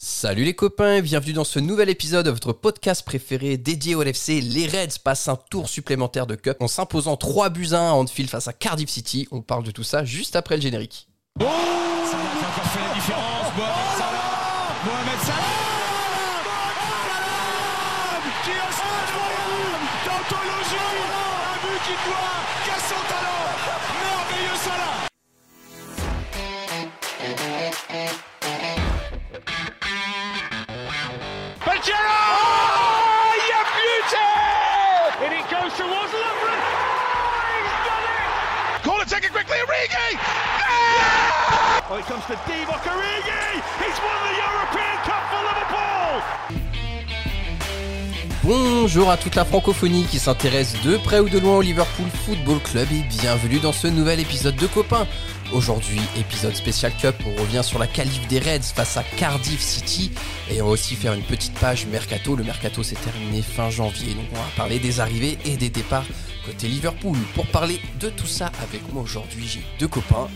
Salut les copains, bienvenue dans ce nouvel épisode de votre podcast préféré dédié au LFC. Les Reds passent un tour supplémentaire de Cup en s'imposant 3 buts à 1 en fil face à Cardiff City. On parle de tout ça juste après le générique. Oh Bonjour à toute la francophonie qui s'intéresse de près ou de loin au Liverpool Football Club et bienvenue dans ce nouvel épisode de Copains. Aujourd'hui, épisode spécial Cup, on revient sur la qualif des Reds face à Cardiff City et on va aussi faire une petite page Mercato. Le Mercato s'est terminé fin janvier, donc on va parler des arrivées et des départs côté Liverpool. Pour parler de tout ça avec moi aujourd'hui, j'ai deux copains.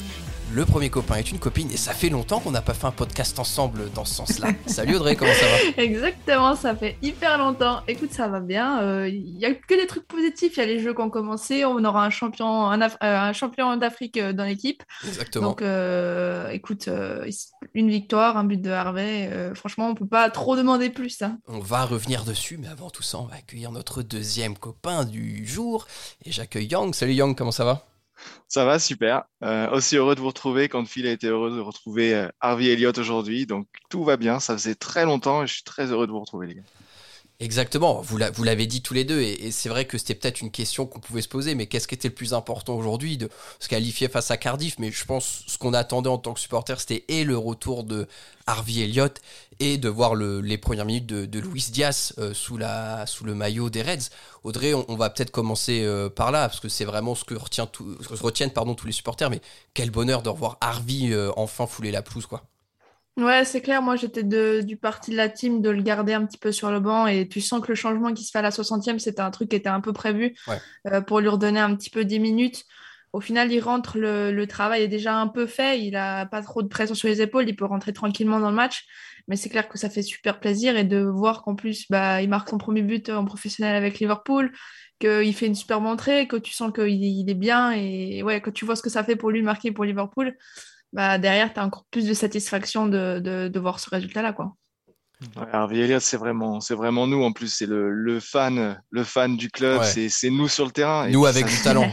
Le premier copain est une copine et ça fait longtemps qu'on n'a pas fait un podcast ensemble dans ce sens-là. Salut Audrey, comment ça va? Exactement, ça fait hyper longtemps. Écoute, ça va bien. Il n'y a que des trucs positifs. Il y a les jeux qui ont commencé. On aura un champion, un, Af- euh, un champion d'Afrique euh, dans l'équipe. Exactement. Donc, euh, écoute, euh, une victoire, un but de Harvey. euh, franchement, on peut pas trop demander plus. hein. On va revenir dessus, mais avant tout ça, on va accueillir notre deuxième copain du jour. Et j'accueille Yang. Salut Yang, comment ça va? Ça va, super. Euh, aussi heureux de vous retrouver quand Phil a été heureux de retrouver euh, Harvey Elliott aujourd'hui. Donc tout va bien, ça faisait très longtemps et je suis très heureux de vous retrouver les gars. Exactement, vous l'a- vous l'avez dit tous les deux, et, c'est vrai que c'était peut-être une question qu'on pouvait se poser, mais qu'est-ce qui était le plus important aujourd'hui de se qualifier face à Cardiff? Mais je pense ce qu'on attendait en tant que supporter, c'était et le retour de Harvey Elliott et de voir le- les premières minutes de, de Luis Diaz euh, sous, la, sous le maillot des Reds. Audrey, on, va peut-être commencer euh, par là, parce que c'est vraiment ce que, retiennent tous les supporters, mais quel bonheur de revoir Harvey euh, enfin fouler la pelouse, quoi. Ouais, c'est clair. Moi, j'étais de- du parti de la team de le garder un petit peu sur le banc. Et tu sens que le changement qui se fait à la 60e, c'était un truc qui était un peu prévu Ouais. euh, pour lui redonner un petit peu 10 minutes. Au final, il rentre, le, le travail est déjà un peu fait. Il a pas trop de pression sur les épaules. Il peut rentrer tranquillement dans le match. Mais c'est clair que ça fait super plaisir. Et de voir qu'en plus, bah, il marque son premier but en professionnel avec Liverpool, qu'il fait une super entrée, que tu sens qu'il il est bien. Et ouais, quand tu vois ce que ça fait pour lui marquer pour Liverpool bah, derrière, tu as encore plus de satisfaction de, de, de voir ce résultat-là. Quoi. Ouais, Harvey Elliott, c'est vraiment, c'est vraiment nous en plus. C'est le, le fan, le fan du club. Ouais. C'est, c'est nous sur le terrain. Et Nous avec ça- du talent.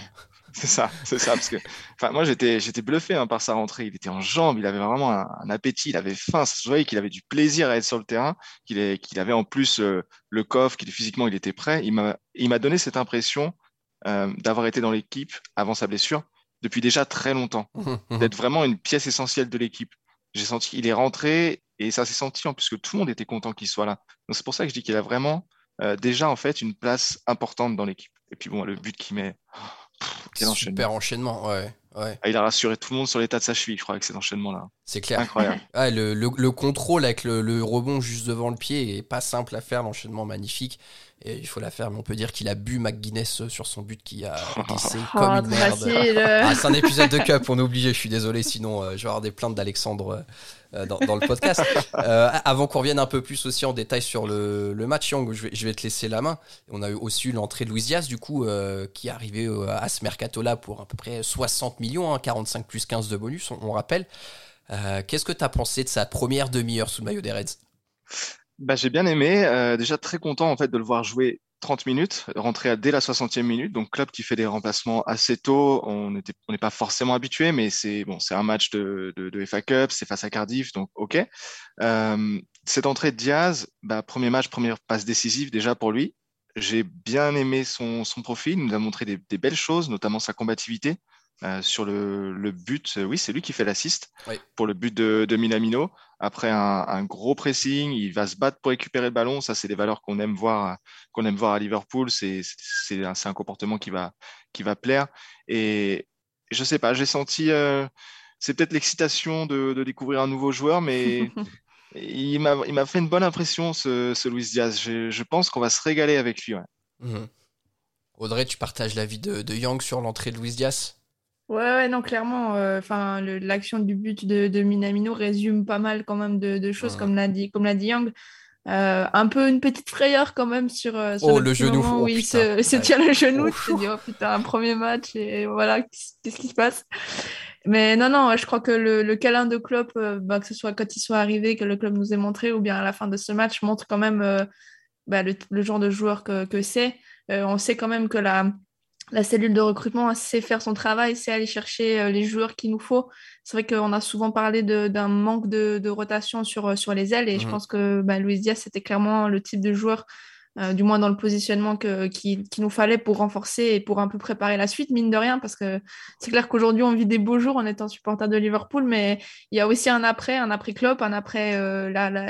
C'est ça, c'est ça. Parce que, enfin, moi, j'étais, j'étais bluffé hein, par sa rentrée. Il était en jambes, il avait vraiment un, un appétit, il avait faim. Ça se voyait qu'il avait du plaisir à être sur le terrain, qu'il, est, qu'il avait en plus euh, le coffre, qu'il physiquement, il était prêt. Il m'a, il m'a donné cette impression euh, d'avoir été dans l'équipe avant sa blessure depuis déjà très longtemps, d'être vraiment une pièce essentielle de l'équipe. J'ai senti qu'il est rentré et ça s'est senti en plus que tout le monde était content qu'il soit là. Donc c'est pour ça que je dis qu'il a vraiment euh, déjà en fait une place importante dans l'équipe. Et puis bon, le but qu'il met. pff, quel enchaînement. Super enchaînement, ouais. ouais. Ah, il a rassuré tout le monde sur l'état de sa cheville, je crois, avec cet enchaînement-là. C'est clair. Incroyable. Le, le- le contrôle avec le, le rebond juste devant le pied est pas simple à faire, l'enchaînement magnifique. Et il faut la faire, mais on peut dire qu'il a bu McGuinness sur son but qui a glissé comme Oh, une trop merde. facile. euh. Ah, c'est un épisode de Cup, on est obligé, je suis désolé, sinon euh, je vais avoir des plaintes d'Alexandre euh, dans, dans le podcast. Euh, avant qu'on revienne un peu plus aussi en détail sur le, le match, Yang, je vais, je vais te laisser la main. On a eu aussi eu l'entrée de Luis Diaz, du coup, euh, qui est arrivé euh, à ce mercato-là pour à peu près 60 millions, hein, 45 plus 15 de bonus, on, on rappelle. Euh, Qu'est-ce que tu as pensé de sa première demi-heure sous le maillot des Reds? Bah, j'ai bien aimé. euh, déjà très content en fait de le voir jouer 30 minutes, rentrer à, dès la 60e minute. Donc club qui fait des remplacements assez tôt. On n'était, on n'est pas forcément habitué, mais c'est bon, c'est un match de, de, de FA Cup, c'est face à Cardiff, donc ok. Euh, cette entrée de Diaz, bah, premier match, première passe décisive déjà pour lui. J'ai bien aimé son, son profil. Il nous a montré des, des belles choses, notamment sa combativité. Euh, sur le, le but, oui, c'est lui qui fait l'assist Oui. pour le but de, de Minamino. Après un, un gros pressing, il va se battre pour récupérer le ballon. Ça, c'est des valeurs qu'on aime voir, qu'on aime voir à Liverpool. C'est, c'est, un, un comportement qui va, qui va plaire. Et je sais pas, j'ai senti, euh, c'est peut-être l'excitation de, de découvrir un nouveau joueur, mais il m'a, il m'a fait une bonne impression, ce, ce Luis Diaz. Je, je pense qu'on va se régaler avec lui. ouais. Mhm. Audrey, tu partages l'avis de, de Yang sur l'entrée de Luis Diaz? Ouais, non, clairement, enfin, l'action du but de, Minamino résume pas mal quand même de, choses, comme l'a dit, comme l'a dit Young. Euh, un peu une petite frayeur quand même sur, euh, oh, le, genou où oh, il se, tient le genou. Tu te dis, oh putain, un premier match et voilà, qu'est-ce qui se passe? Mais non, non, je crois que le, le câlin de Klopp, euh, bah, que ce soit quand il soit arrivé, que le club nous ait montré, ou bien à la fin de ce match, montre quand même bah, le, le, genre de joueur que, que c'est. on sait quand même que la, la cellule de recrutement sait faire son travail, sait aller chercher euh, les joueurs qu'il nous faut. C'est vrai qu'on a souvent parlé d'un manque de, rotation sur, euh, sur les ailes et je pense que bah, Luis Diaz, c'était clairement le type de joueur, euh, du moins dans le positionnement qu'il nous fallait pour renforcer et pour un peu préparer la suite, mine de rien, parce que c'est clair qu'aujourd'hui, on vit des beaux jours en étant supporter de Liverpool, mais il y a aussi un après, un après-Klopp, un après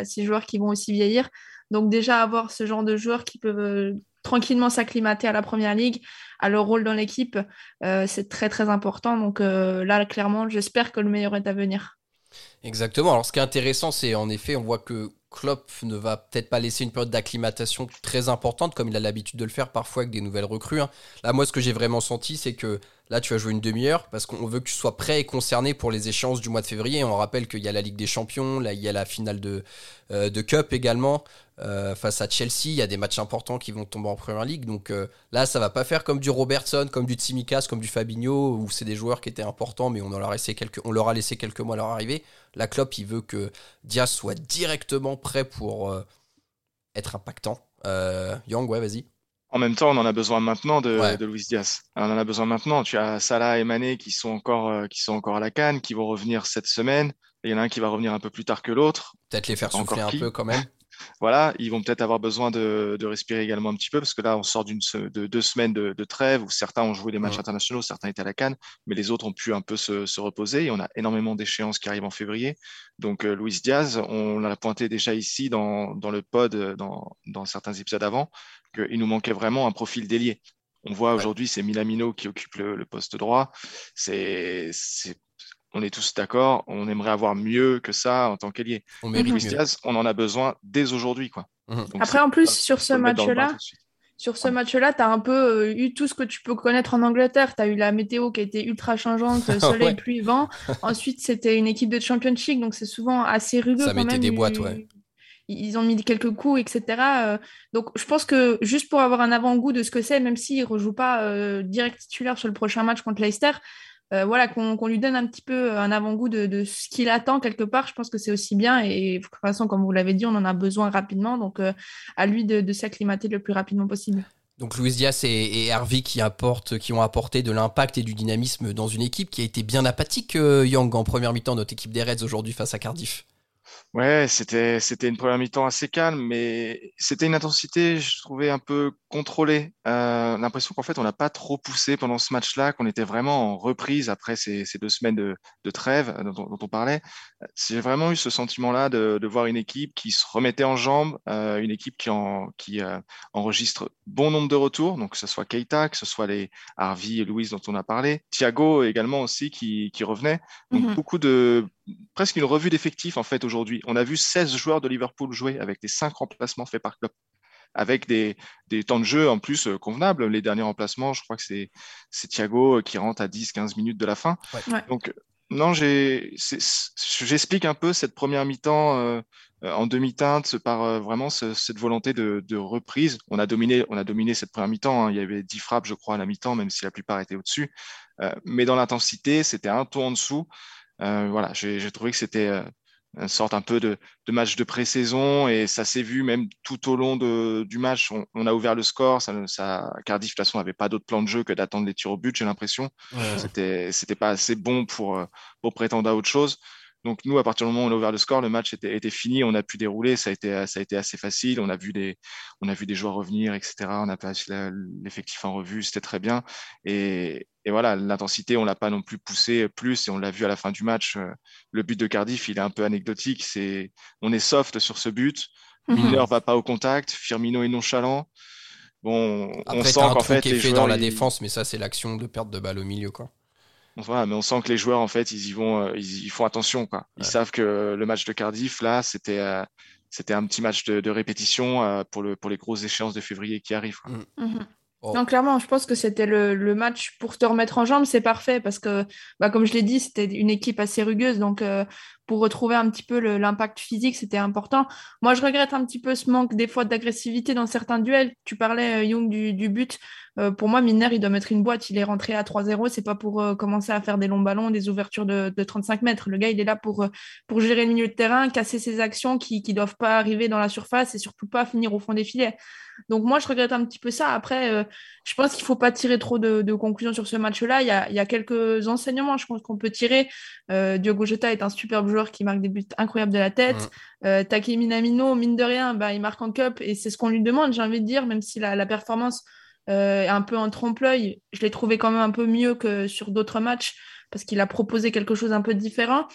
ces joueurs qui vont aussi vieillir. Donc déjà avoir ce genre de joueurs qui peuvent tranquillement s'acclimater à la première ligue, à leur rôle dans l'équipe, euh, c'est très très important. Donc euh, là, clairement, j'espère que le meilleur est à venir. Exactement. Alors ce qui est intéressant, c'est en effet, on voit que Klopp ne va peut-être pas laisser une période d'acclimatation très importante, comme il a l'habitude de le faire parfois avec des nouvelles recrues. Hein. Là, moi, ce que j'ai vraiment senti, c'est que là, tu vas jouer une demi-heure parce qu'on veut que tu sois prêt et concerné pour les échéances du mois de février. On rappelle qu'il y a la Ligue des Champions, là, il y a la finale de, euh, de Cup également. Euh, face à Chelsea, il y a des matchs importants qui vont tomber en première ligue. Donc euh, là, ça va pas faire comme du Robertson, comme du Tsimikas, comme du Fabinho, où c'est des joueurs qui étaient importants, mais on leur a laissé quelques, on leur a laissé quelques mois à leur arrivée. La Klopp, il veut que Diaz soit directement prêt pour euh, être impactant. Young, ouais, vas-y. En même temps, on en a besoin maintenant de, de Luis Diaz. On en a besoin maintenant. Tu as Salah et Mané qui sont encore, qui sont encore à la canne, qui vont revenir cette semaine. il y en a un qui va revenir un peu plus tard que l'autre. Peut-être les faire souffler un peu quand même. Voilà, ils vont peut-être avoir besoin de, respirer également un petit peu parce que là, on sort d'une de deux semaines de, trêve où certains ont joué des matchs internationaux, certains étaient à la Cannes, mais les autres ont pu un peu se, reposer. Et on a énormément d'échéances qui arrivent en février. Donc, euh, Luis Diaz, on l'a pointé déjà ici dans, le pod, dans, dans certains épisodes avant, qu'il nous manquait vraiment un profil délié. On voit aujourd'hui, c'est Milamino qui occupe le, poste droit. C'est on est tous d'accord, on aimerait avoir mieux que ça en tant qu'ailier. On, on en a besoin dès aujourd'hui. quoi. Mhm. Après, en plus, sur ce match-là, sur ce match-là, tu as un peu euh, eu tout ce que tu peux connaître en Angleterre. Tu as eu la météo qui a été ultra changeante, soleil, pluie, vent. Ensuite, c'était une équipe de championship, donc c'est souvent assez rugueux. Ça mettait des boîtes, ouais. Ils ont mis quelques coups, etc. Euh. donc, je pense que juste pour avoir un avant-goût de ce que c'est, même s'il ne rejoue pas euh, direct titulaire sur le prochain match contre Leicester, euh, voilà, qu'on lui donne un petit peu un avant-goût de, ce qu'il attend quelque part, je pense que c'est aussi bien. Et de toute façon, comme vous l'avez dit, on en a besoin rapidement. Donc, euh, à lui de, s'acclimater le plus rapidement possible. Donc Luis Diaz et, et Harvey qui, apportent, qui ont apporté de l'impact et du dynamisme dans une équipe qui a été bien apathique, euh, Young, en première mi-temps, notre équipe des Reds aujourd'hui face à Cardiff. Ouais, c'était c'était une première mi-temps assez calme, mais c'était une intensité, je trouvais un peu contrôlée. Euh, l'impression qu'en fait, on n'a pas trop poussé pendant ce match-là, qu'on était vraiment en reprise après ces, ces deux semaines de, de trêve euh, dont, dont, on parlait. J'ai vraiment eu ce sentiment-là de, de, voir une équipe qui se remettait en jambes, euh, une équipe qui, en, qui euh, enregistre bon nombre de retours, donc que ce soit Keita, que ce soit les Harvey et Louise dont on a parlé, Thiago également aussi qui, qui revenait. Donc mm-hmm. beaucoup de presque une revue d'effectifs en fait aujourd'hui. On a vu 16 joueurs de Liverpool jouer avec les 5 remplacements faits par club, avec des, des temps de jeu en plus euh, convenables. Les derniers remplacements, je crois que c'est Thiago euh, qui rentre à 10-15 minutes de la fin. Donc non, j'explique un peu cette première mi-temps euh, en demi-teinte par vraiment cette volonté de, de, reprise. On a dominé, on a dominé cette première mi-temps. Hein. Il y avait 10 frappes, je crois, à la mi-temps, même si la plupart étaient au-dessus. mais dans l'intensité, c'était un tour en dessous. Euh, voilà, j'ai trouvé que c'était euh, une sorte un peu de, match de pré-saison et ça s'est vu même tout au long du match. On, a ouvert le score. Ça, ça, Cardiff, de toute façon, n'avait pas d'autre plan de jeu que d'attendre les tirs au but, j'ai l'impression. C'était C'était pas assez bon pour, euh, pour prétendre à autre chose. Donc nous, à partir du moment où on a ouvert le score, le match était, était fini, on a pu dérouler, ça a été, ça a été assez facile. On a vu des, on a vu des joueurs revenir, etc. On a passé l'effectif en revue, c'était très bien. Et, et voilà, l'intensité, on l'a pas non plus poussé plus, et on l'a vu à la fin du match. Euh, le but de Cardiff, il est un peu anecdotique. C'est, on est soft sur ce but. Mhm. Miller va pas au contact, Firmino est nonchalant. Bon, on sent qu'en fait, les fait dans la défense, mais ça, c'est l'action de perte de balle au milieu, quoi mais on sent que les joueurs, en fait, ils y vont, euh, ils, font attention. Quoi. Ils savent que le match de Cardiff, là, c'était euh, c'était un petit match de, répétition euh, pour, le, pour les grosses échéances de février qui arrivent. Mm. Mm-hmm. Oh. Non, clairement, je pense que c'était le, match pour te remettre en jambe, c'est parfait parce que, bah, comme je l'ai dit, c'était une équipe assez rugueuse. Donc, euh, pour retrouver un petit peu l'impact physique, c'était important. Moi, je regrette un petit peu ce manque des fois d'agressivité dans certains duels. Tu parlais, euh, Young, du, but. Euh, pour moi, Miner, il doit mettre une boîte. Il est rentré à 3-0. C'est pas pour commencer à faire des longs ballons, des ouvertures de, 35 mètres. Le gars, il est là pour, pour gérer le milieu de terrain, casser ses actions qui ne doivent pas arriver dans la surface et surtout pas finir au fond des filets. Donc moi, je regrette un petit peu ça. Après, euh, je pense qu'il ne faut pas tirer trop de, conclusions sur ce match-là. Il, y a, quelques enseignements, je pense qu'on peut tirer. Euh, Diogo Jota est un superbe joueur qui marque des buts incroyables de la tête. Euh, Takemi Minamino, mine de rien, bah, il marque en cup et c'est ce qu'on lui demande, j'ai envie de dire, même si la, performance est un peu en trompe-l'œil. Je l'ai trouvé quand même un peu mieux que sur d'autres matchs parce qu'il a proposé quelque chose un peu différent.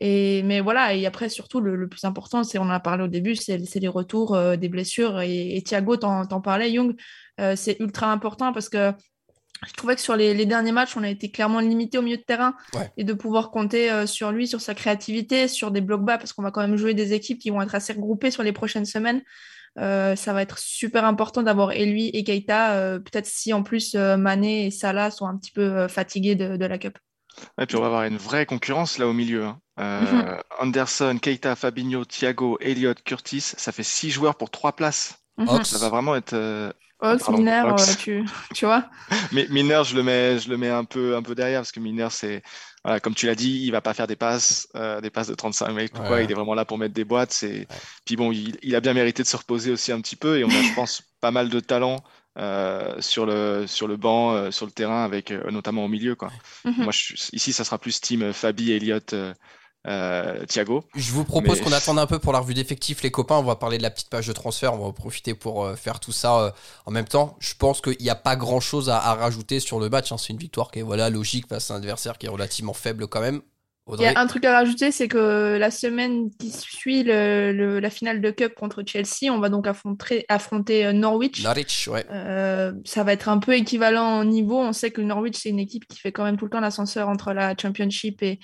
Et, mais voilà, et après, surtout, le, plus important, c'est, on en a parlé au début, c'est, les retours euh, des blessures. Et, Thiago, t'en, parlais, Young, euh, c'est ultra important parce que je trouvais que sur les, derniers matchs, on a été clairement limité au milieu de terrain et de pouvoir compter euh, sur lui, sur sa créativité, sur des blocs bas, parce qu'on va quand même jouer des équipes qui vont être assez regroupées sur les prochaines semaines. ça va être super important d'avoir et lui et Keita, peut-être si en plus Mané et Salah sont un petit peu fatigués de, de la Cup. Et puis on va avoir une vraie concurrence là au milieu. Hein. Euh, mhm. Anderson, Keita, Fabinho, Thiago, Elliott, Curtis, ça fait six joueurs pour trois places. Mhm. Ça va vraiment être. Euh... Ox, Miner, euh, tu, tu, vois. Mais Miner, je le mets, je le mets un peu, un peu derrière parce que Miner, c'est, voilà, comme tu l'as dit, il va pas faire des passes, euh, des passes de 35 mètres. Il est vraiment là pour mettre des boîtes. C'est, puis bon, il, il, a bien mérité de se reposer aussi un petit peu et on a, je pense, pas mal de talent euh, sur, le, sur le banc, euh, sur le terrain, avec euh, notamment au milieu. Quoi. Mhm. Moi, je, ici, ça sera plus team Fabi, Elliott, Thiago. Je vous propose qu'on attende un peu pour la revue d'effectifs, les copains. On va parler de la petite page de transfert. On va profiter pour faire tout ça en même temps. Je pense qu'il n'y a pas grand chose à, rajouter sur le match. Hein. C'est une victoire qui est voilà, logique face à un adversaire qui est relativement faible quand même. Il y a un truc à rajouter, c'est que la semaine qui suit la finale de Cup contre Chelsea, on va donc affronter, affronter euh, Norwich. Norwich, ouais. Euh, ça va être un peu équivalent en niveau. On sait que Norwich, c'est une équipe qui fait quand même tout le temps l'ascenseur entre la Championship et,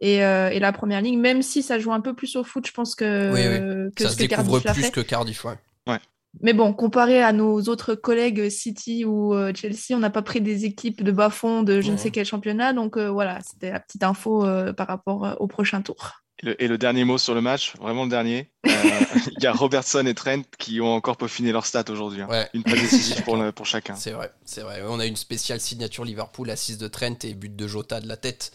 et, euh, la Première Ligue, même si ça joue un peu plus au foot, je pense que, oui, que ça se découvre plus que Cardiff, ouais. ouais. Mais bon, comparé à nos autres collègues City ou euh, Chelsea, on n'a pas pris des équipes de bas-fond de je ne sais quel championnat. Donc euh, voilà, c'était la petite info euh, par rapport au prochain tour. Et le, dernier mot sur le match, vraiment le dernier. Il y a Robertson et Trent qui ont encore peaufiné leur stats aujourd'hui. Hein. Une passe décisive pour, pour chacun. C'est vrai, c'est vrai. On a une spéciale signature Liverpool, assise de Trent et but de Jota de la tête.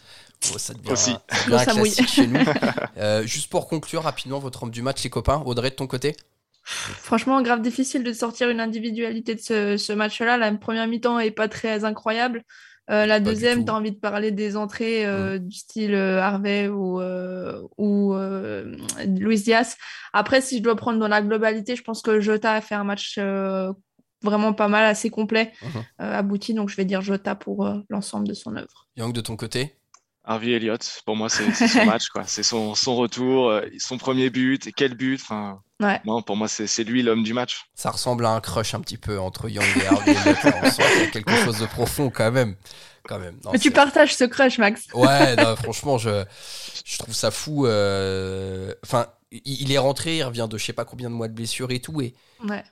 Oh, ça devient, Aussi. un classique chez nous. juste pour conclure rapidement votre homme du match, les copains. Audrey, de ton côté? Franchement, grave difficile de sortir une individualité de ce, match-là. La première mi-temps est pas très incroyable. Euh, la deuxième, tu as envie de parler des entrées euh, du style euh, Harvey ou, ou Luis Diaz. Après, si je dois prendre dans la globalité, je pense que Jota a fait un match vraiment pas mal, assez complet, mhm. abouti. Donc, je vais dire Jota pour l'ensemble de son œuvre. Young, de ton côté? Harvey Elliott, pour moi, c'est son match, quoi. C'est son, son, retour, euh, son premier but, et quel but. Enfin, non, pour moi, c'est lui l'homme du match. Ça ressemble à un crush un petit peu entre Young et Harvey Elliott. Y a quelque chose de profond quand même. Quand même. Mais tu partages ce crush, Max. Ouais, franchement, je, je trouve ça fou. Euh, enfin, il est rentré, il revient de je sais pas combien de mois de blessure et tout, et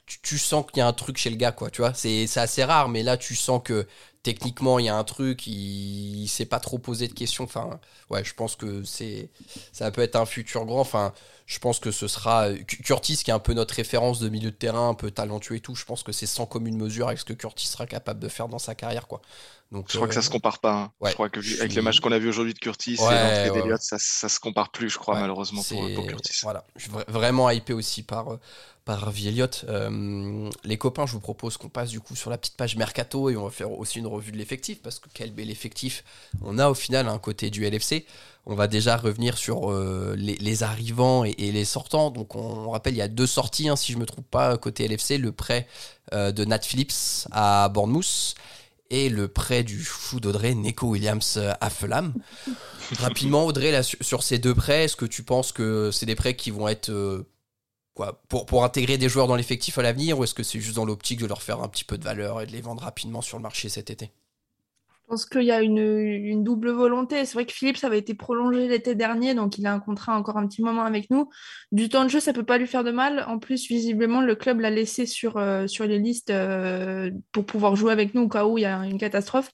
tu, tu, sens qu'il y a un truc chez le gars, quoi, tu vois. C'est assez rare, mais là, tu sens que techniquement il y a un truc, il, il s'est pas trop posé de questions. Enfin, ouais, je pense que c'est ça peut être un futur grand. Enfin, je pense que ce sera Curtis qui est un peu notre référence de milieu de terrain, un peu talentueux et tout. Je pense que c'est sans commune mesure avec ce que Curtis sera capable de faire dans sa carrière, quoi. Donc, je crois que ça se compare pas. Hein. je crois que avec les matchs qu'on a vu aujourd'hui de Curtis et l'entrée d'Eliott, ça, ça se compare plus, je crois, malheureusement pour, Curtis. Voilà, je suis vraiment hypé aussi par euh, par Harvey Elliott. Euh, les copains, je vous propose qu'on passe du coup sur la petite page Mercato et on va faire aussi une revue de l'effectif parce que quel bel effectif on a au final un côté du LFC. On va déjà revenir sur euh, les, arrivants et, les sortants. Donc on, rappelle, il y a deux sorties, hein, si je ne me trompe pas, côté LFC, le prêt euh, de Nat Phillips à Bournemouth et le prêt du fou d'Audrey, Neko Williams à Fulham. Rapidement, Audrey, sur ces deux prêts, est-ce que tu penses que c'est des prêts qui vont être pour, pour intégrer des joueurs dans l'effectif à l'avenir ou est-ce que c'est juste dans l'optique de leur faire un petit peu de valeur et de les vendre rapidement sur le marché cet été? Je pense qu'il y a une, double volonté. C'est vrai que Philippe, ça avait été prolongé l'été dernier, donc il a un contrat encore un petit moment avec nous. Du temps de jeu, ça peut pas lui faire de mal. En plus, visiblement, le club l'a laissé sur, euh, sur les listes euh, pour pouvoir jouer avec nous au cas où il y a une catastrophe.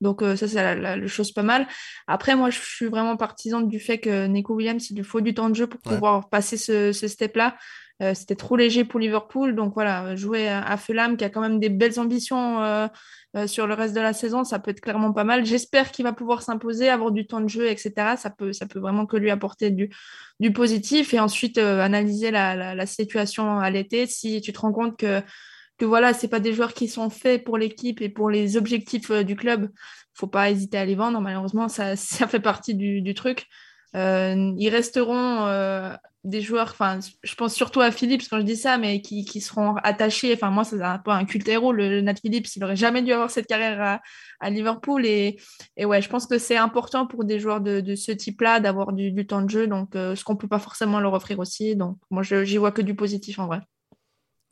Donc euh, ça, c'est la, chose pas mal. Après, moi, je suis vraiment partisane du fait que Nico Williams, il lui faut du temps de jeu pour pouvoir passer ce, ce step-là. Euh, c'était trop léger pour Liverpool. Donc voilà, jouer à Fulham, qui a quand même des belles ambitions euh, euh, sur le reste de la saison, ça peut être clairement pas mal. J'espère qu'il va pouvoir s'imposer, avoir du temps de jeu, etc. Ça peut, ça peut vraiment que lui apporter du, positif. Et ensuite, analyser la, situation à l'été. Si tu te rends compte que que voilà, c'est pas des joueurs qui sont faits pour l'équipe et pour les objectifs du club. Faut pas hésiter à les vendre. Malheureusement, ça, ça fait partie du truc. Euh, ils resteront euh, des joueurs, je pense surtout à Philips quand je dis ça, mais qui, qui seront attachés. Enfin, moi, c'est un peu un culte héros, le, Nat Phillips. Il aurait jamais dû avoir cette carrière à, Liverpool. Et, et, ouais, je pense que c'est important pour des joueurs de, de ce type-là d'avoir du, temps de jeu. Donc, euh, ce qu'on peut pas forcément leur offrir aussi. Donc, moi, j'y vois que du positif en vrai.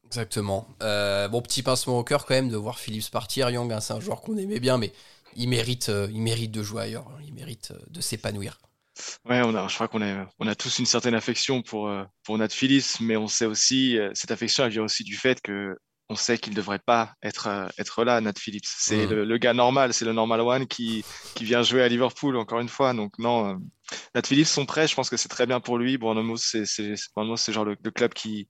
Exactement. bon, petit pincement au cœur quand même de voir Phillips partir. Young, hein, c'est un joueur qu'on aimait bien, mais il mérite, il mérite de jouer ailleurs. Il mérite de s'épanouir. Ouais, on a, je crois qu'on a, on a tous une certaine affection pour, euh, pour Nat Phillips, mais on sait aussi, euh, cette affection, elle vient aussi du fait que on sait qu'il ne devrait pas être, euh, être là, Nat Phillips. C'est mmh. le, gars normal, c'est le normal one qui, qui vient jouer à Liverpool, encore une fois. Donc, non, Nat Phillips sont prêts, je pense que c'est très bien pour lui. Bournemouth, c'est, c'est, c'est genre le, le club qui,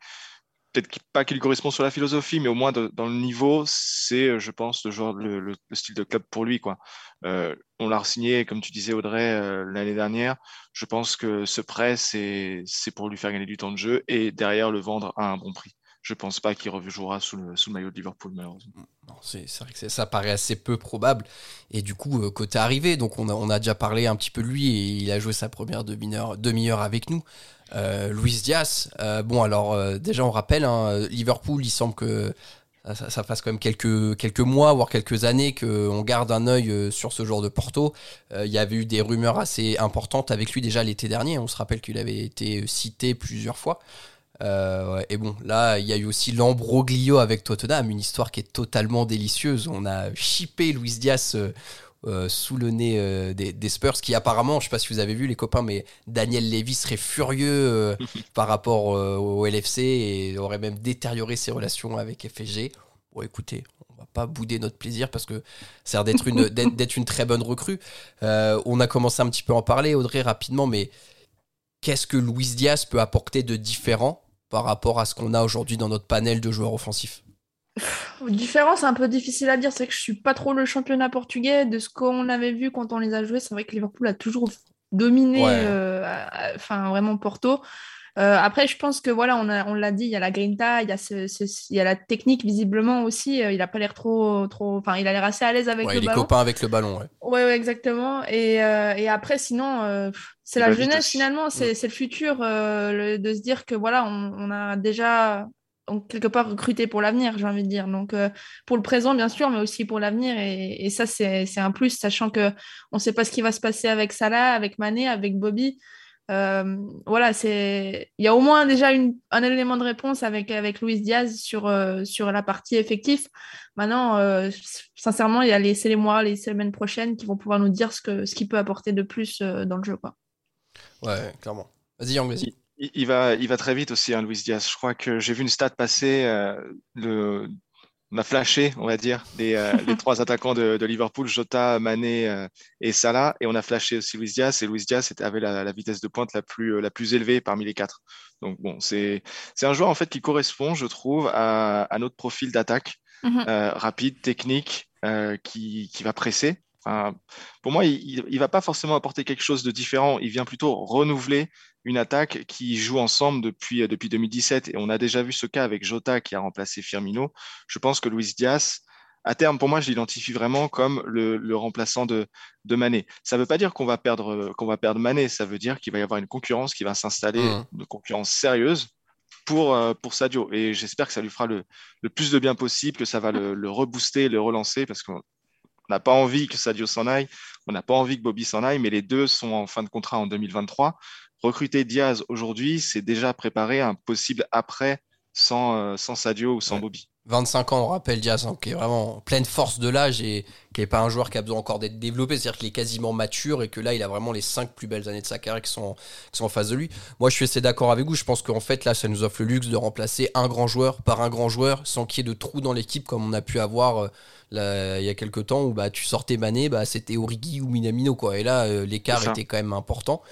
peut-être pas qu'il correspond sur la philosophie, mais au moins dans le niveau, c'est, euh, je pense, le, genre, le, style de club pour lui. Quoi. Euh, on l'a signé, comme tu disais, Audrey, euh, l'année dernière. Je pense que ce prêt, c'est pour lui faire gagner du temps de jeu et derrière le vendre à un bon prix. Je pense pas qu'il rejouera sous le, maillot de Liverpool, malheureusement. C'est vrai que ça paraît assez peu probable. Et du coup, côté arrivé, donc on a, déjà parlé un petit peu de lui et il a joué sa première demi-heure demi avec nous. Euh, Luis Diaz, euh, bon alors euh, déjà on rappelle, hein, Liverpool, il semble que ça, fasse quand même quelques, mois, voire quelques années qu'on garde un œil sur ce genre de Porto. il y avait eu des rumeurs assez importantes avec lui déjà l'été dernier. On se rappelle qu'il avait été cité plusieurs fois. Et bon, là, il y a eu aussi l'ambroglio avec Tottenham, une histoire qui est totalement délicieuse. On a chippé Luis Diaz euh, sous le nez euh, des, Spurs, qui apparemment, je sais pas si vous avez vu les copains, mais Daniel Levy serait furieux euh, par rapport au LFC et aurait même détérioré ses relations avec FSG. Bon, écoutez, on va pas bouder notre plaisir parce que ça a l'air d'être une, d'être une très bonne recrue. on a commencé un petit peu à en parler, Audrey, rapidement, mais qu'est-ce que Luis Diaz peut apporter de différent par rapport à ce qu'on a aujourd'hui dans notre panel de joueurs offensifs Différence, c'est un peu difficile à dire. C'est que je suis pas trop le championnat portugais. De ce qu'on avait vu quand on les a joués, c'est vrai que Liverpool a toujours dominé, euh, enfin vraiment Porto. Euh, après, je pense que voilà, on, on l'a dit, il y a la grinta, il y a, ce, il y a la technique visiblement aussi. Euh, il a pas l'air trop, trop, enfin, il a l'air assez à l'aise avec le il ballon. est copain avec le ballon, ouais. Ouais, exactement. Et, et, après, sinon, c'est la jeunesse finalement, c'est le futur de se dire que voilà, on, on a déjà quelque part recruté pour l'avenir, j'ai envie de dire. Donc, euh, pour le présent, bien sûr, mais aussi pour l'avenir. Et, ça, c'est un plus, sachant que on ne sait pas ce qui va se passer avec Salah, avec Mané, avec Bobby. Euh, voilà, c'est il y a au moins déjà une, un élément de réponse avec, avec Luis Diaz sur, euh, sur la partie effectif. Maintenant, sincèrement, il y a les, c'est les mois, les semaines prochaines qui vont pouvoir nous dire ce qu'il ce qu'il peut apporter de plus dans le jeu. Quoi. Ouais, clairement. Vas-y, Yang, vas-y il, va, il va très vite aussi, hein, Luis Diaz. Je crois que j'ai vu une stat passer. Euh, le, on a flashé, on va dire, les, euh, les trois attaquants de, de, Liverpool, Jota, Mané euh, et Salah. Et on a flashé aussi Luis Diaz. Et Luis Diaz avait la, la vitesse de pointe la plus, la plus élevée parmi les quatre. Donc bon, c'est un joueur en fait qui correspond, je trouve, à, à notre profil d'attaque. Mm -hmm. rapide, technique, qui, qui va presser. Enfin, pour moi, il ne va pas forcément apporter quelque chose de différent. Il vient plutôt renouveler une attaque qui joue ensemble depuis, euh, depuis 2017. Et on a déjà vu ce cas avec Jota qui a remplacé Firmino. Je pense que Luis Diaz, à terme, pour moi, je l'identifie vraiment comme le, le remplaçant de, de, Mané. Ça ne veut pas dire qu'on va perdre qu'on va perdre Mané. Ça veut dire qu'il va y avoir une concurrence qui va s'installer, mmh. une concurrence sérieuse pour, euh, pour Sadio. Et j'espère que ça lui fera le, le, plus de bien possible, que ça va le, le rebooster, le relancer, parce qu'on n'a pas envie que Sadio s'en aille, on n'a pas envie que Bobby s'en aille, mais les deux sont en fin de contrat en 2023 recruter Diaz aujourd'hui, c'est déjà préparer un possible après sans, euh, sans Sadio ou sans Bobby. 25 ans, on rappelle Diaz, hein, qui est vraiment en pleine force de l'âge et qui n'est pas un joueur qui a besoin encore d'être développé, c'est-à-dire qu'il est quasiment mature et que là, il a vraiment les 5 plus belles années de sa carrière qui sont, qui sont en face de lui. Moi, je suis assez d'accord avec vous, je pense qu'en fait, là, ça nous offre le luxe de remplacer un grand joueur par un grand joueur sans qu'il y ait de trous dans l'équipe comme on a pu avoir euh, là, il y a quelques temps où bah, tu sortais Mané, bah, c'était Origi ou Minamino, quoi. Et là, euh, l'écart était quand même important.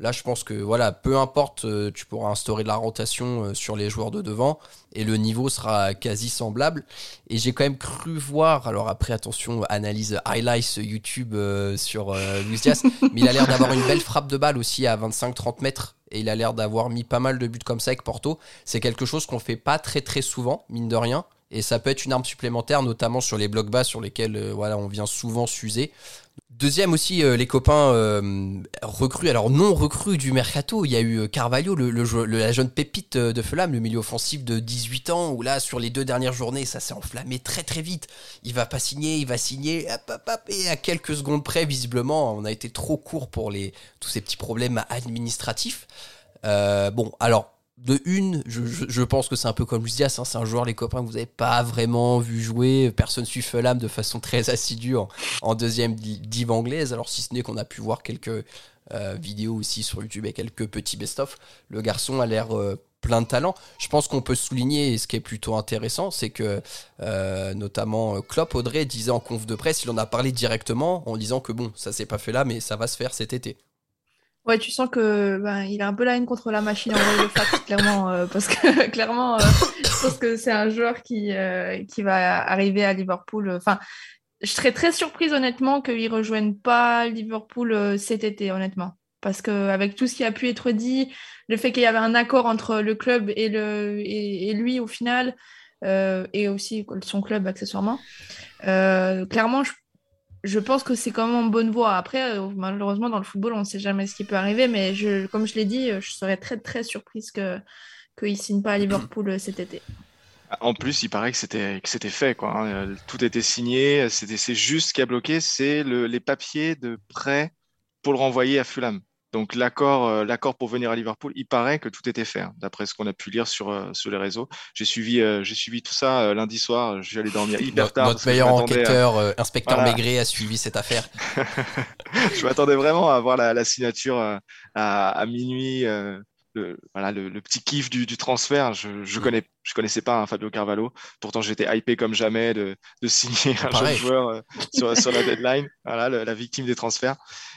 Là, je pense que voilà, peu importe, euh, tu pourras instaurer de la rotation euh, sur les joueurs de devant et le niveau sera quasi semblable. Et j'ai quand même cru voir, alors après, attention, analyse highlights YouTube euh, sur Luis Diaz, mais il a l'air d'avoir une belle frappe de balle aussi à 25-30 mètres et il a l'air d'avoir mis pas mal de buts comme ça avec Porto. C'est quelque chose qu'on fait pas très très souvent, mine de rien. Et ça peut être une arme supplémentaire, notamment sur les blocs bas sur lesquels voilà, on vient souvent s'user. Deuxième aussi, euh, les copains euh, recrues, alors non recrues du mercato. Il y a eu euh, Carvalho, la jeune pépite de Fulham, le milieu offensif de 18 ans, où là, sur les deux dernières journées, ça s'est enflammé très très vite. Il va pas signer, il va signer, et à quelques secondes près, visiblement, on a été trop court pour les, tous ces petits problèmes administratifs. bon, alors, de une, je, pense que c'est un peu comme Lucias, hein, c'est un joueur, les copains, que vous n'avez pas vraiment vu jouer. Personne suit Fulham de façon très assidue en, deuxième div anglaise. Alors, si ce n'est qu'on a pu voir quelques euh, vidéos aussi sur YouTube et quelques petits best-of, le garçon a l'air euh, plein de talent. Je pense qu'on peut souligner, et ce qui est plutôt intéressant, c'est que euh, notamment Klopp Audrey disait en conf de presse, il en a parlé directement en disant que bon, ça s'est pas fait là, mais ça va se faire cet été. Ouais, tu sens que ben, il a un peu la haine contre la machine en le fax, clairement, euh, parce que clairement, euh, je pense que c'est un joueur qui, euh, qui va arriver à Liverpool. Enfin, je serais très surprise honnêtement qu'il ne rejoigne pas Liverpool cet été, honnêtement, parce que avec tout ce qui a pu être dit, le fait qu'il y avait un accord entre le club et le et, lui au final, et aussi son club accessoirement. clairement, je je pense que c'est quand même en bonne voie. Après, euh, malheureusement, dans le football, on ne sait jamais ce qui peut arriver, mais comme je l'ai dit, euh, je serais très très surprise qu'il ne signe pas à Liverpool euh, cet été. En plus, il paraît que c'était que fait quoi. Hein. Tout était signé. C'est juste ce qui a bloqué, c'est le, les papiers de prêt pour le renvoyer à Fulham. Donc l'accord, euh, l'accord pour venir à Liverpool, il paraît que tout était fait, hein, d'après ce qu'on a pu lire sur, euh, sur les réseaux. J'ai suivi, euh, j'ai suivi tout ça lundi soir. J'allais dormir hyper tard. Notre meilleur enquêteur, inspecteur Maigret, a suivi cette affaire. je m'attendais vraiment à voir la, la signature à, à, minuit le, voilà, le, petit kiff du, du transfert. Je, je, mm. connais, je connaissais pas hein, Fabio Carvalho. Pourtant, j'étais hypé comme jamais de, de signer un jeune joueur euh, sur, sur, la deadline. Voilà, la victime des transferts.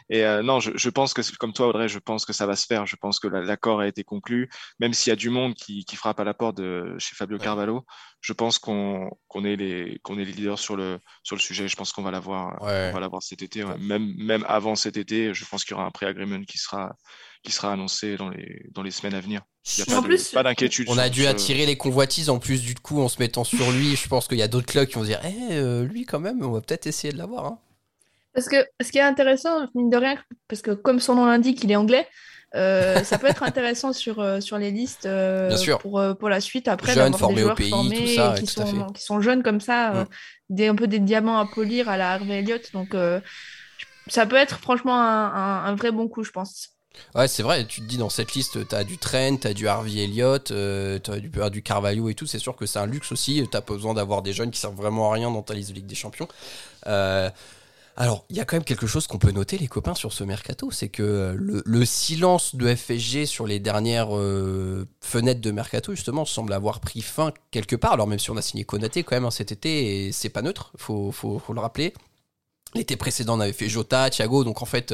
Et euh, non, je, je, pense que, comme toi, Audrey, je pense que ça va se faire. Je pense que l'accord a été conclu. Même s'il y a du monde qui, qui, frappe à la porte de chez Fabio Carvalho, je pense qu'on qu'on est, les, qu'on est les leaders sur le, sur le sujet. Je pense qu'on va l'avoir ouais. va l'avoir cet été. Même, même avant cet été, je pense qu'il y aura un pré-agreement qui sera qui sera annoncé dans les, dans les semaines à venir. A pas d'inquiétude. On a dû attirer les convoitises en plus du coup en se mettant sur lui. Je pense qu'il y a d'autres clubs qui vont dire eh, euh, lui quand même, on va peut-être essayer de l'avoir. Hein. Parce que ce qui est intéressant, mine de rien, parce que comme son nom l'indique, il est anglais. Euh, ça peut être intéressant sur, euh, sur les listes Pour, pour la suite après jeunes formés au pays tout ça, qui, sont, qui sont jeunes comme ça mm. des, un peu des diamants à polir à la Harvey Elliott donc ça peut être franchement un, un, vrai bon coup je pense Ouais, c'est vrai, tu te dis dans cette liste, t'as du Trent, t'as du Harvey Elliott, euh, t'as du, du Carvalho et tout, c'est sûr que c'est un luxe aussi, t'as pas besoin d'avoir des jeunes qui servent vraiment à rien dans ta liste de Ligue des Champions. Euh, alors, il y a quand même quelque chose qu'on peut noter, les copains, sur ce mercato, c'est que le, silence de FSG sur les dernières euh, fenêtres de mercato, justement, semble avoir pris fin quelque part. Alors, même si on a signé Konaté quand même hein, cet été, c'est pas neutre, faut, faut, faut le rappeler. L'été précédent, on avait fait Jota, Thiago, donc en fait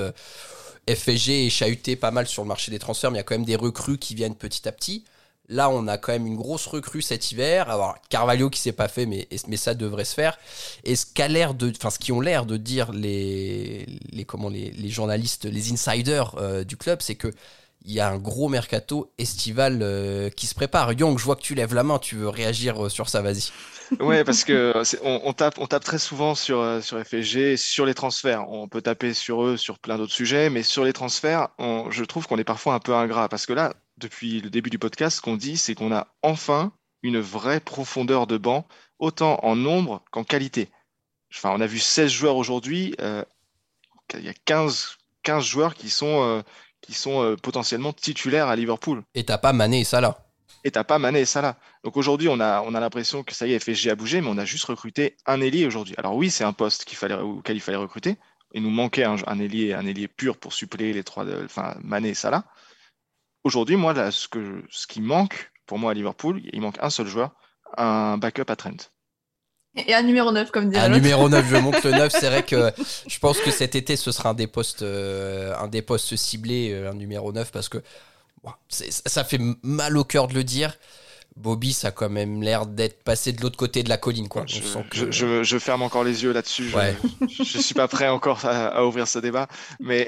FSG est chahuté pas mal sur le marché des transferts, mais il y a quand même des recrues qui viennent petit à petit. Là, on a quand même une grosse recrue cet hiver. Alors, Carvalho qui s'est pas fait, mais, ça devrait se faire. Et ce qu'a l'air de, enfin, qui ont l'air de dire les, comment, les, les journalistes, les insiders euh, du club, c'est que il y a un gros mercato estival euh, qui se prépare. Young, je vois que tu lèves la main, tu veux réagir euh, sur ça, vas-y. Ouais, parce que on, tape, on tape très souvent sur, euh, sur FSG, sur les transferts. On peut taper sur eux sur plein d'autres sujets, mais sur les transferts, je trouve qu'on est parfois un peu ingrat. Parce que là, depuis le début du podcast, ce qu'on dit, c'est qu'on a enfin une vraie profondeur de banc, autant en nombre qu'en qualité. Enfin, on a vu 16 joueurs aujourd'hui, il y a 15, 15 joueurs qui sont qui sont euh, potentiellement titulaires à Liverpool. Et t'as pas Mané et Salah et t'as pas Mané et Salah. Donc aujourd'hui, on a, on a l'impression que ça y est, FSG a bougé, mais on a juste recruté un ailier aujourd'hui. Alors oui, c'est un poste qu'il fallait, auquel il fallait recruter. Il nous manquait un, un ailier, un ailier pur pour suppléer les trois, de, enfin Mané et Salah. Aujourd'hui, moi, là, ce, que, ce qui manque pour moi à Liverpool, il manque un seul joueur, un backup à Trent. Et un numéro 9, comme dirait Un numéro 9, je monte le 9. C'est vrai que je pense que cet été, ce sera un des postes, euh, un des postes ciblés, euh, un numéro 9, parce que bon, ça fait mal au cœur de le dire. Bobby, ça a quand même l'air d'être passé de l'autre côté de la colline. Quoi. Je, sent que- je- je- je ferme encore les yeux là-dessus. Je, Ouais. je suis pas prêt encore à, à ouvrir ce débat, mais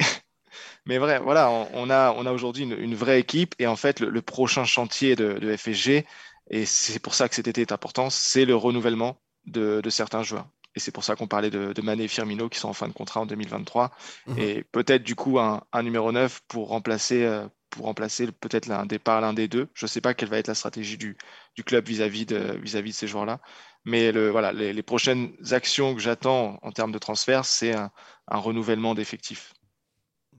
mais vrai, voilà, on, on a on a aujourd'hui une, une vraie équipe et en fait le, le prochain chantier de, de FSG et c'est pour ça que cet été est important, c'est le renouvellement de, de certains joueurs. Et c'est pour ça qu'on parlait de, de Mané et Firmino qui sont en fin de contrat en 2023 Mhm. et peut-être du coup un, un numéro 9 pour remplacer euh, pour remplacer peut-être un départ l'un des deux. Je sais pas quelle va être la stratégie du, du club vis-à-vis de vis-à-vis de ces joueurs-là. Mais le, voilà, les, les prochaines actions que j'attends en termes de transfert, c'est un, un renouvellement d'effectifs.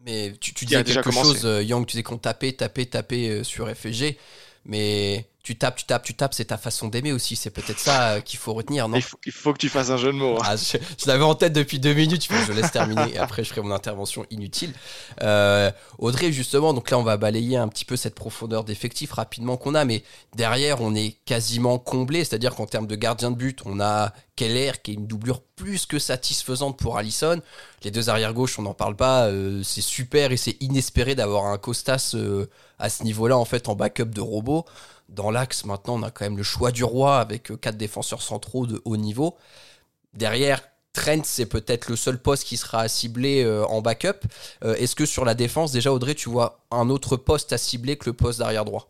Mais tu, disais quelque chose, euh, Yang, tu disais qu'on tapait, tapait, tapait euh, sur FG. Mais tu tapes, tu tapes, tu tapes, c'est ta façon d'aimer aussi. C'est peut-être ça euh, qu'il faut retenir, non Il faut, il faut que tu fasses un jeu de mots. hein. Ah, je, je l'avais en tête depuis deux minutes, je je laisse terminer et après je ferai mon intervention inutile. Euh, Audrey, justement, donc là on va balayer un petit peu cette profondeur d'effectif rapidement qu'on a, mais derrière on est quasiment comblé, c'est-à-dire qu'en termes de gardien de but, on a Keller qui est une doublure plus que satisfaisante pour Allison. Les deux arrières gauche, on n'en parle pas, euh, c'est super et c'est inespéré d'avoir un Costas euh, à ce niveau-là en fait en backup de robot. Dans l'axe, maintenant, on a quand même le choix du roi avec euh, quatre défenseurs centraux de haut niveau. Derrière, Trent, c'est peut-être le seul poste qui sera à cibler euh, en backup. Euh, Est-ce que sur la défense, déjà, Audrey, tu vois un autre poste à cibler que le poste d'arrière droit?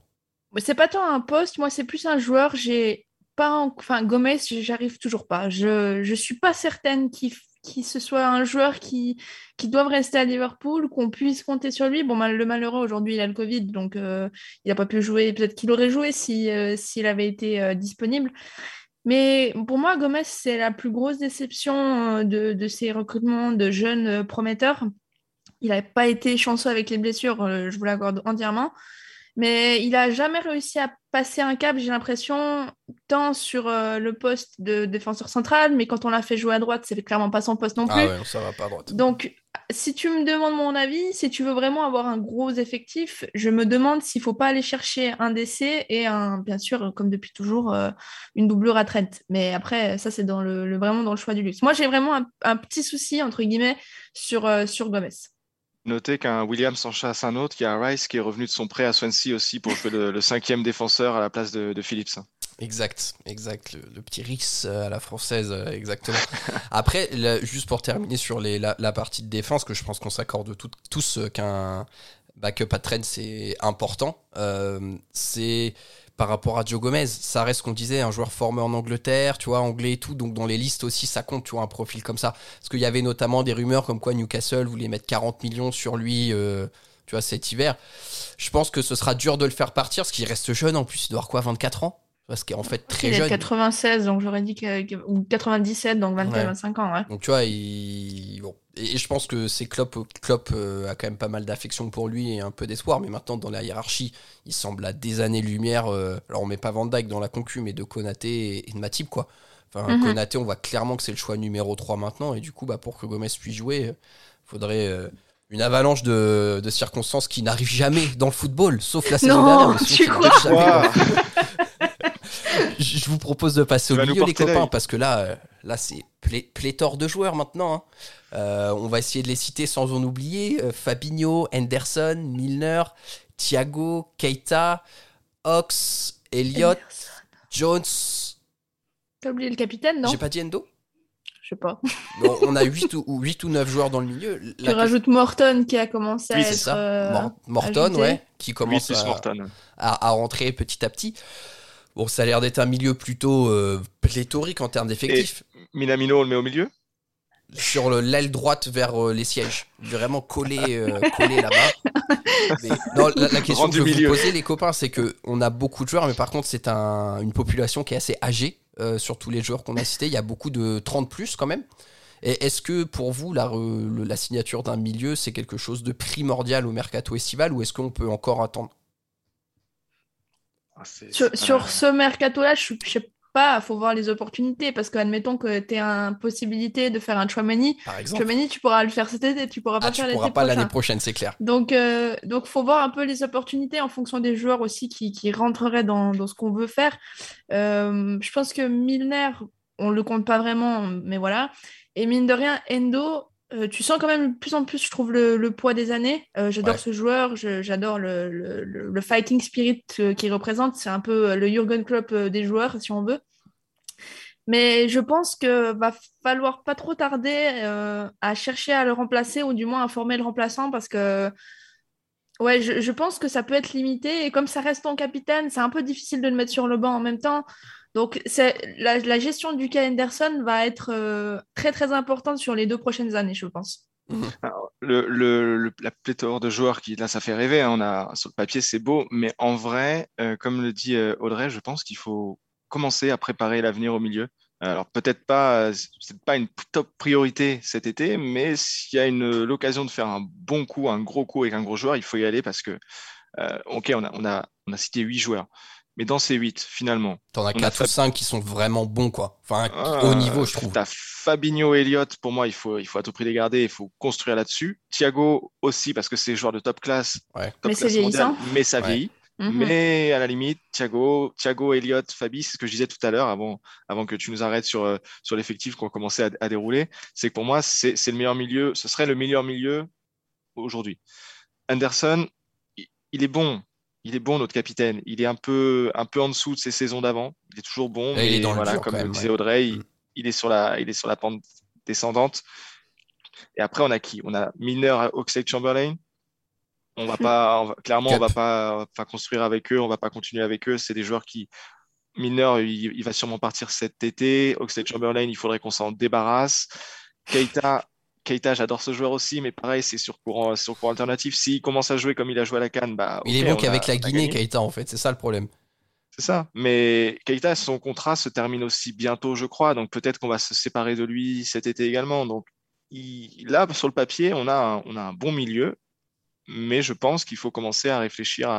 C'est pas tant un poste, moi c'est plus un joueur. J'ai pas, en- enfin Gomez, j'arrive toujours pas. Je je suis pas certaine qu'il qu'il ce soit un joueur qui qui doive rester à Liverpool, qu'on puisse compter sur lui. Bon, le malheureux aujourd'hui, il a le Covid, donc euh, il n'a pas pu jouer. Peut-être qu'il aurait joué euh, s'il avait été euh, disponible. Mais pour moi, Gomez, c'est la plus grosse déception de, de ces recrutements de jeunes prometteurs. Il n'a pas été chanceux avec les blessures, je vous l'accorde entièrement. Mais il n'a jamais réussi à passer un cap, j'ai l'impression, tant sur euh, le poste de défenseur central, mais quand on l'a fait jouer à droite, c'est clairement pas son poste non plus. Ah ouais, ça va pas à droite. Donc, si tu me demandes mon avis, si tu veux vraiment avoir un gros effectif, je me demande s'il faut pas aller chercher un décès et un, bien sûr, comme depuis toujours, euh, une doublure à Trent. Mais après, ça, c'est dans le, le- vraiment dans le choix du luxe. Moi, j'ai vraiment un, un petit souci, entre guillemets, sur, euh, sur Gomez. Notez qu'un Williams s'en chasse un autre. Il y a Rice qui est revenu de son prêt à Swansea aussi pour jouer le, le cinquième défenseur à la place de, de Phillips. Exact, exact. Le, le petit Rix à la française, euh, exactement. Après, juste pour terminer sur les, la, la partie de défense, que je pense qu'on s'accorde tout- tous euh, qu'un backup à Trent, c'est important. Euh, c'est par rapport à Joe Gomez, ça reste qu'on disait, un joueur formé en Angleterre, tu vois, anglais et tout, donc dans les listes aussi, ça compte, tu vois, un profil comme ça. Parce qu'il y avait notamment des rumeurs comme quoi Newcastle voulait mettre 40 millions sur lui, euh, tu vois, cet hiver. Je pense que ce sera dur de le faire partir, parce qu'il reste jeune en plus, il doit avoir quoi, 24 ans? Parce qu'il est en fait très il est de jeune. 96, donc j'aurais dit que, ou 97, donc 24, Ouais. 25 ans. Ouais. Donc tu vois, il... bon. et je pense que c'est Klopp, Klopp euh, a quand même pas mal d'affection pour lui et un peu d'espoir, mais maintenant dans la hiérarchie, il semble à des années-lumière. euh, alors on met pas Van Dyke dans la concu, mais de Konaté et, de Matip quoi. Enfin, Mhm. Konaté, on voit clairement que c'est le choix numéro 3 maintenant, et du coup, bah, pour que Gomez puisse jouer, il faudrait euh, une avalanche de, de circonstances qui n'arrivent jamais dans le football, sauf la saison Non, dernière. mais tu crois jamais. je vous propose de passer Tu au milieu, les copains, parce que là, euh, là c'est plé- pléthore de joueurs maintenant. hein. Euh, on va essayer de les citer sans en oublier. Euh, Fabinho, Henderson, Milner, Thiago, Keita, Ox, Elliott, Jones. T'as oublié le capitaine, non? J'ai pas dit Endo? Je sais pas. Bon, On a 8 ou, 8 ou 9 joueurs dans le milieu. Tu La- rajoutes Morton qui a commencé Oui, à c'est être ça. euh, Mor- Morton, ajouté. ouais, qui commence à rentrer petit à petit. Bon, ça a l'air d'être un milieu plutôt euh, pléthorique en termes d'effectifs. Minamino, on le met au milieu? Sur le- l'aile droite vers euh, les sièges, vraiment collé, euh, collé là-bas. Mais non, la, la question que je vais vous poser, les copains, c'est que on a beaucoup de joueurs, mais par contre, c'est un- une population qui est assez âgée euh, sur tous les joueurs qu'on a cités. Il y a beaucoup de 30 plus quand même. Et est-ce que pour vous, la signature d'un milieu, c'est quelque chose de primordial au mercato estival ou est-ce qu'on peut encore attendre Ah, Sur, pas ce mercato-là, je ne sais pas, il faut voir les opportunités. Parce qu'admettons que tu as une possibilité de faire un exemple. Chouamani, tu pourras le faire cet été, tu pourras pas Ah, le tu faire pourras l'été pas l'année prochain. prochaine, c'est clair. Donc, euh, donc, faut voir un peu les opportunités en fonction des joueurs aussi qui, qui rentreraient dans, dans ce qu'on veut faire. Euh, je pense que Milner, on le compte pas vraiment, mais voilà. Et mine de rien, Endo, euh, tu sens quand même de plus en plus, je trouve, le, le poids des années. Euh, j'adore Ouais. ce joueur, j'adore le, le, le- le fighting spirit euh, qu'il représente. C'est un peu le Jürgen Klopp des joueurs, si on veut. Mais je pense que va falloir pas trop tarder euh, à chercher à le remplacer ou du moins à former le remplaçant parce que ouais, je, je pense que ça peut être limité et comme ça reste ton capitaine, c'est un peu difficile de le mettre sur le banc en même temps. Donc c'est la, la gestion du cas Henderson va être euh, très très importante sur les deux prochaines années, je pense. le, le- le- la pléthore de joueurs qui, là, ça fait rêver. hein, on a, sur le papier, c'est beau. Mais en vrai, euh, comme le dit euh, Audrey, je pense qu'il faut commencer à préparer l'avenir au milieu. Alors, peut-être pas, c'est pas une top priorité cet été, mais s'il y a une, l'occasion de faire un bon coup, un gros coup avec un gros joueur, il faut y aller parce que, euh, OK, on a, on, a, on a cité huit joueurs. Mais dans ces huit, finalement, T'en as On a 4 fait- ou 5 qui sont vraiment bons, quoi. Enfin, ah, au niveau, je trouve. T'as Fabinho Elliott, pour moi, il faut, il faut à tout prix les garder, il faut construire là-dessus. Thiago aussi, parce que c'est joueur de top classe, Ouais. top Mais c'est vieillissant. mais ça Ouais. vieillit. Mhm. Mais à la limite, Thiago, Thiago, Elliott, Fabi, c'est ce que je disais tout à l'heure avant, avant que tu nous arrêtes sur, euh, sur l'effectif qu'on commençait à, à dérouler. C'est que pour moi, c'est c'est le meilleur milieu, ce serait le meilleur milieu aujourd'hui. Anderson, il, il est bon. Il est bon, notre capitaine. Il est un peu, un peu en dessous de ses saisons d'avant. Il est toujours bon. Et il est mais dans le voilà, dur, comme le même, disait ouais. Audrey, il, Mm. il est sur la, il est sur la pente descendante. Et après, on a qui? On a Milner, Oxlade Chamberlain. On va pas, on va- clairement, on va pas, pas construire avec eux, on va pas continuer avec eux. C'est des joueurs qui, Milner, il, il va sûrement partir cet été. Oxlade Chamberlain, il faudrait qu'on s'en débarrasse. Keita, Keita, j'adore ce joueur aussi, mais pareil, c'est sur courant, sur courant alternatif. S'il commence à jouer comme il a joué à la Cannes, bah, Il est bon on qu'avec la Guinée. Keita, en fait. C'est ça le problème. C'est ça. Mais Keita, son contrat se termine aussi bientôt, je crois. Donc peut-être qu'on va se séparer de lui cet été également. Donc il- là, sur le papier, on a un, on a un bon milieu. Mais je pense qu'il faut commencer à réfléchir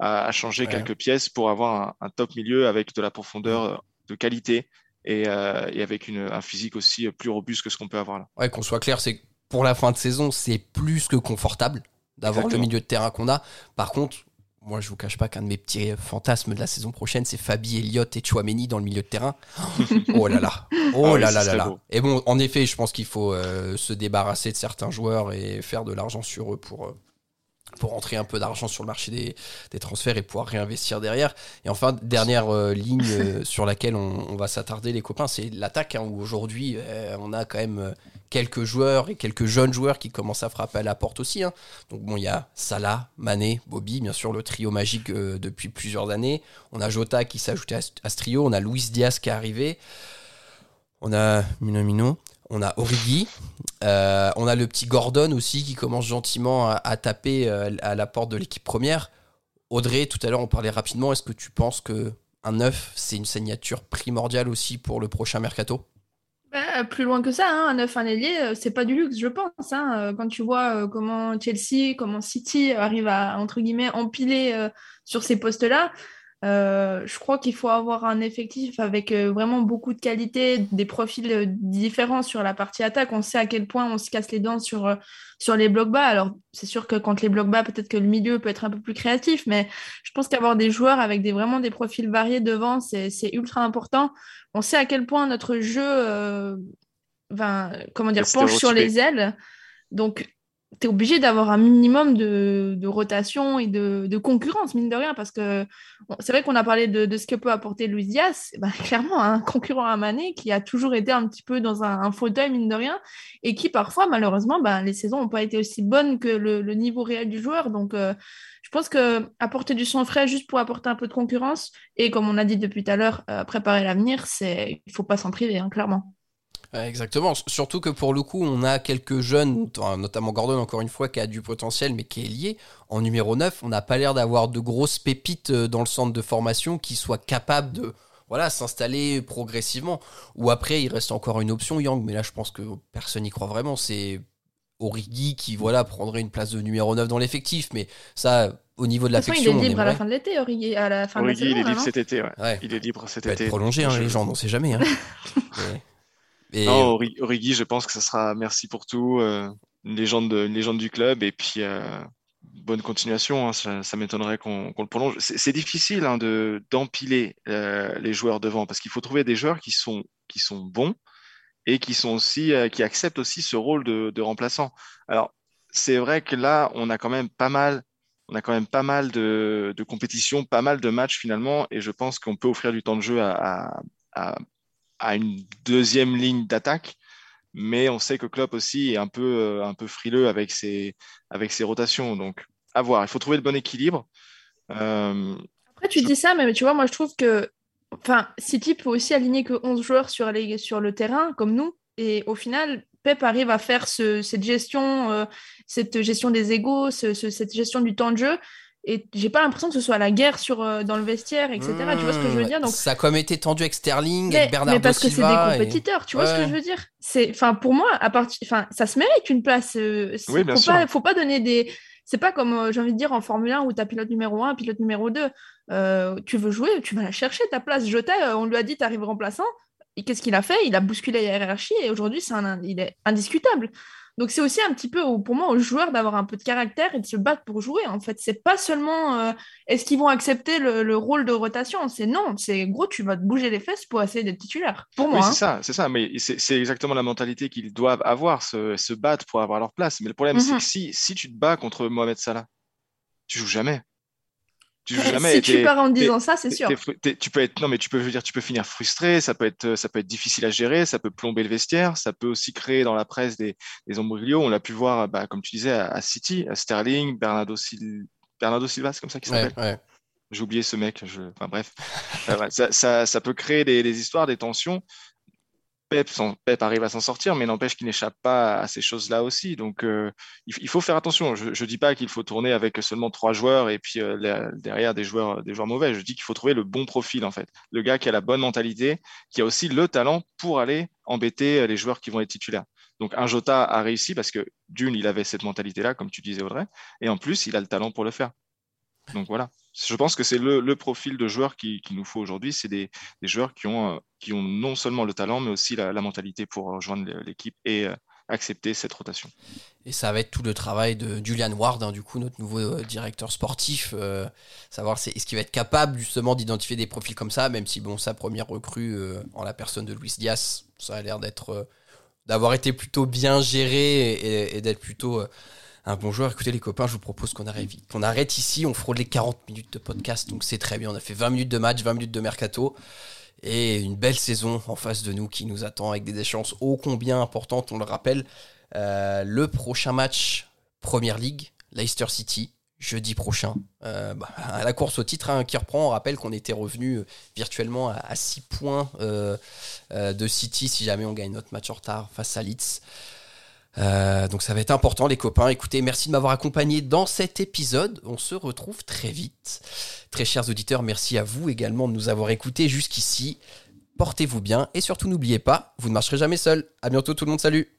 à, changer Ouais. quelques pièces pour avoir un, un top milieu avec de la profondeur euh, de qualité et, euh, et avec une- un physique aussi plus robuste que ce qu'on peut avoir là. Ouais, qu'on soit clair, c'est que pour la fin de saison, c'est plus que confortable d'avoir le milieu de terrain qu'on a. Par contre, moi, je vous cache pas qu'un de mes petits fantasmes de la saison prochaine, c'est Fabi, Elliott et Chouameni dans le milieu de terrain. Oh là là. Oh Ah oui, là là là là. Et bon, en effet, je pense qu'il faut euh, se débarrasser de certains joueurs et faire de l'argent sur eux pour, euh, pour rentrer un peu d'argent sur le marché des, des transferts et pouvoir réinvestir derrière. Et enfin, dernière euh, ligne euh, sur laquelle on, on va s'attarder, les copains, c'est l'attaque, hein, où aujourd'hui, euh, on a quand même quelques joueurs et quelques jeunes joueurs qui commencent à frapper à la porte aussi. hein. Donc bon, il y a Salah, Mané, Bobby, bien sûr, le trio magique depuis plusieurs années. On a Jota qui s'est ajouté à, ce- à ce trio. On a Luis Diaz qui est arrivé. On a Minamino. On a Origi. Euh, on a le petit Gordon aussi qui commence gentiment à, taper euh, à la porte de l'équipe première. Audrey, tout à l'heure, on parlait rapidement. Est-ce que tu penses que un neuf, c'est une signature primordiale aussi pour le prochain mercato? Bah, plus loin que ça, hein, un neuf, un ailier, euh, c'est pas du luxe, je pense. hein. Quand tu vois comment Chelsea, comment City arrive à, entre guillemets, empiler sur ces postes-là, euh, je crois qu'il faut avoir un effectif avec euh, vraiment beaucoup de qualité, des profils euh, différents sur la partie attaque. On sait à quel point on se casse les dents sur, sur les blocs bas. Alors, c'est sûr que quand les blocs bas, peut-être que le milieu peut être un peu plus créatif, mais je pense qu'avoir des joueurs avec des, vraiment des profils variés devant, c'est ultra important on sait à quel point notre jeu ben, comment dire, penche sur les ailes. Donc, tu es obligé d'avoir un minimum de, rotation et de, concurrence, mine de rien, parce que c'est vrai qu'on a parlé de, ce que peut apporter Luis Diaz. Eh Ben, clairement, un concurrent à Mané qui a toujours été un petit peu dans un, fauteuil, mine de rien, et qui parfois, malheureusement, ben, les saisons n'ont pas été aussi bonnes que le, niveau réel du joueur. Donc, euh, je pense que apporter du sang frais juste pour apporter un peu de concurrence, et comme on a dit depuis tout à l'heure, euh, préparer l'avenir, il faut pas s'en priver, hein, clairement. Exactement. Surtout que pour le coup, on a quelques jeunes, notamment Gordon, encore une fois, qui a du potentiel, mais qui est lié. En numéro 9, on n'a pas l'air d'avoir de grosses pépites euh, dans le centre de formation qui soient capables de voilà, s'installer progressivement. Ou après, il reste encore une option, Yang, mais là, je pense que personne n'y croit vraiment. C'est Origi qui voilà prendrait une place de numéro 9 dans l'effectif, mais ça au niveau de l'affection. il est libre à la fin de l'été, Origi, à la fin de la saison, il est libre non cet été, ouais. Il est libre cet peut été. Être prolongé, hein, les gens, on sait jamais. Hein. Mais- Non, Ori- Origi, je pense que ça sera merci pour tout, euh, une légende, de- légende du club et puis euh, bonne continuation. hein, ça m'étonnerait qu'on le prolonge. C'est difficile hein, de d'empiler euh, les joueurs devant parce qu'il faut trouver des joueurs qui sont qui sont bons et qui sont aussi euh, qui acceptent aussi ce rôle de, remplaçant. Alors c'est vrai que là, on a quand même pas mal. On a quand même pas mal de, compétitions, pas mal de matchs finalement, et je pense qu'on peut offrir du temps de jeu à- à une deuxième ligne d'attaque. Mais on sait que Klopp aussi est un peu, euh, un peu frileux avec ses, avec ses rotations. Donc, à voir. Il faut trouver le bon équilibre. Euh, Après, tu dis ça, mais tu vois, moi, je trouve que enfin, City peut aussi aligner que 11 joueurs sur, les, sur le terrain, comme nous. Et au final, Pep arrive à faire ce- cette gestion, euh, cette gestion des égaux, ce- ce- cette gestion du temps de jeu. Et j'ai pas l'impression que ce soit la guerre sur, euh, dans le vestiaire, etc. tu vois ce que je veux dire? Donc, Ça a comme été tendu avec Sterling, mais, avec Bernardo mais parce que c'est des et- compétiteurs, tu vois ce que je veux dire? C'est, enfin, pour moi, à partir, enfin, ça se mérite une place. euh, c'est- Oui, bien faut sûr. pas, faut pas donner des. C'est pas comme, euh, j'ai envie de dire, en Formule 1 où tu as pilote numéro 1, pilote numéro 2. Euh, tu veux jouer, tu vas la chercher ta place. Jota, euh, on lui a dit, tu arrives remplaçant. Et qu'est-ce qu'il a fait? Il a bousculé la hiérarchie et aujourd'hui, c'est un, il est indiscutable. Donc c'est aussi un petit peu, pour moi, aux joueurs d'avoir un peu de caractère et de se battre pour jouer. En fait, c'est pas seulement euh, est-ce qu'ils vont accepter le, le rôle de rotation? C'est non, c'est gros, tu vas te bouger les fesses pour essayer d'être titulaire. Pour moi. oui, hein. c'est ça, c'est ça. Mais c'est exactement la mentalité qu'ils doivent avoir, se, se battre pour avoir leur place. Mais le problème, c'est Mhm. que si, si tu te bats contre Mohamed Salah, tu joues jamais. Jamais. si tu pars en disant ça, c'est sûr. tu peux être, non, mais tu peux je veux dire, tu peux finir frustré, ça peut être, ça peut être difficile à gérer, ça peut plomber le vestiaire, ça peut aussi créer dans la presse des, des embryos. On l'a pu voir, bah, comme tu disais, à, à City, à Sterling, Bernardo, Sil- Bernardo Silva, c'est comme ça qu'il Ouais, s'appelle. ouais. J'ai oublié ce mec. Je... Enfin bref, Euh, ouais, ça, ça, ça peut créer des, des histoires, des tensions. Pep, arrive à s'en sortir, mais n'empêche qu'il n'échappe pas à ces choses-là aussi. Donc, euh, il, faut faire attention. Je ne dis pas qu'il faut tourner avec seulement trois joueurs et puis euh, derrière des joueurs, des joueurs mauvais. Je dis qu'il faut trouver le bon profil, en fait. Le gars qui a la bonne mentalité, qui a aussi le talent pour aller embêter euh, les joueurs qui vont être titulaires. Donc, un Jota a réussi parce que d'une, il avait cette mentalité-là, comme tu disais, Audrey, et en plus, il a le talent pour le faire. Donc voilà. Je pense que c'est le, profil de joueur qu'il qui nous faut aujourd'hui. C'est des, joueurs qui ont, euh, qui ont non seulement le talent, mais aussi la, mentalité pour rejoindre l'équipe et euh, accepter cette rotation. Et ça va être tout le travail de Julian Ward, hein, du coup, notre nouveau euh, directeur sportif. savoir est-ce qu'il va être capable justement d'identifier des profils comme ça, même si bon, sa première recrue en la personne de Luis Diaz, ça a l'air d'être d'avoir été plutôt bien géré et, d'être plutôt un. Écoutez les copains, je vous propose qu'on arrête, qu'on arrête ici. On frôle les 40 minutes de podcast, donc c'est très bien. On a fait 20 minutes de match, 20 minutes de mercato. Et une belle saison en face de nous qui nous attend avec des échéances ô combien importantes, on le rappelle. Euh, le prochain match Première League, Leicester City, jeudi prochain. Euh, bah, à la course au titre hein, qui reprend, on rappelle qu'on était revenu euh, virtuellement à 6 points de City si jamais on gagne notre match en retard face à Leeds. Euh, donc ça va être important les copains. Écoutez, merci de m'avoir accompagné dans cet épisode. On se retrouve très vite. Très chers auditeurs, merci à vous également de nous avoir écoutés jusqu'ici. Portez-vous bien et surtout n'oubliez pas, vous ne marcherez jamais seul. À bientôt tout le monde, salut